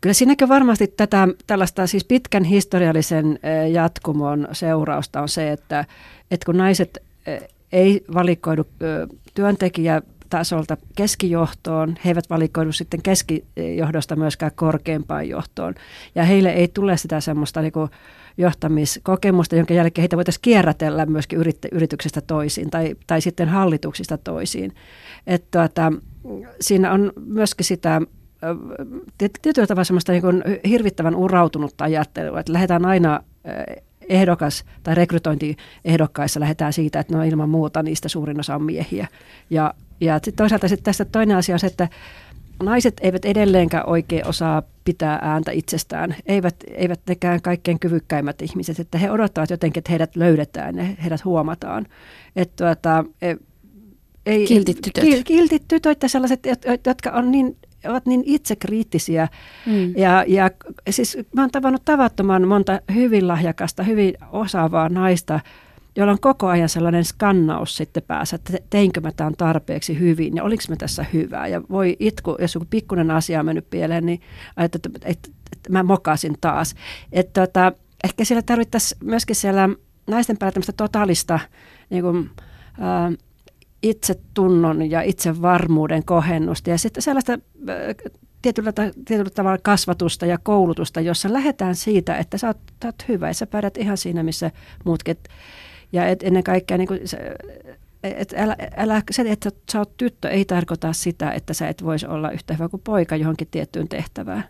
kyllä siinäkin varmasti tätä, tällaista siis pitkän historiallisen jatkumon seurausta on se, että, että kun naiset ei valikoidu työntekijä tasolta keskijohtoon. He eivät valikoidu sitten keskijohdosta myöskään korkeampaan johtoon. Ja heille ei tule sitä semmoista niin johtamiskokemusta, jonka jälkeen heitä voitaisiin kierrätellä myöskin yrityksestä toisiin tai, tai sitten hallituksista toisiin. Että tuota, siinä on myöskin sitä tietyllä tavalla semmoista niin hirvittävän urautunutta ajattelua, että lähdetään aina ehdokas tai rekrytointiehdokkaissa lähdetään siitä, että no ilman muuta niistä suurin osa on miehiä. Ja, ja sitten toisaalta sitten tästä toinen asia on se, että naiset eivät edelleenkään oikein osaa pitää ääntä itsestään. Eivät, eivät nekään kaikkein kyvykkäimmät ihmiset, että he odottavat jotenkin, että heidät löydetään ja heidät huomataan. Että tuota, e, ei, kiltit tytöt. Kiltit tytöt ja sellaiset, jotka on niin ovat niin itsekriittisiä. Mm. Ja, ja siis mä oon tavannut tavattoman monta hyvin lahjakasta, hyvin osaavaa naista, jolla on koko ajan sellainen skannaus sitten päässä, että teinkö mä tämän tarpeeksi hyvin ja oliko mä tässä hyvää. Ja voi itku, jos joku pikkuinen asia on mennyt pieleen, niin että, että, että, että mä mokasin taas. Että tota, ehkä siellä tarvittaisiin myöskin siellä naisten päällä tämmöistä totaalista niin kuin, itsetunnon ja itsevarmuuden kohennusta ja sitten sellaista tietyllä, tietyllä tavalla kasvatusta ja koulutusta, jossa lähdetään siitä, että sä oot, sä oot hyvä ja sä pärjät ihan siinä, missä muutkin. Ja et ennen kaikkea niin kuin, et älä, älä, se, että sä oot tyttö, ei tarkoita sitä, että sä et voisi olla yhtä hyvä kuin poika johonkin tiettyyn tehtävään.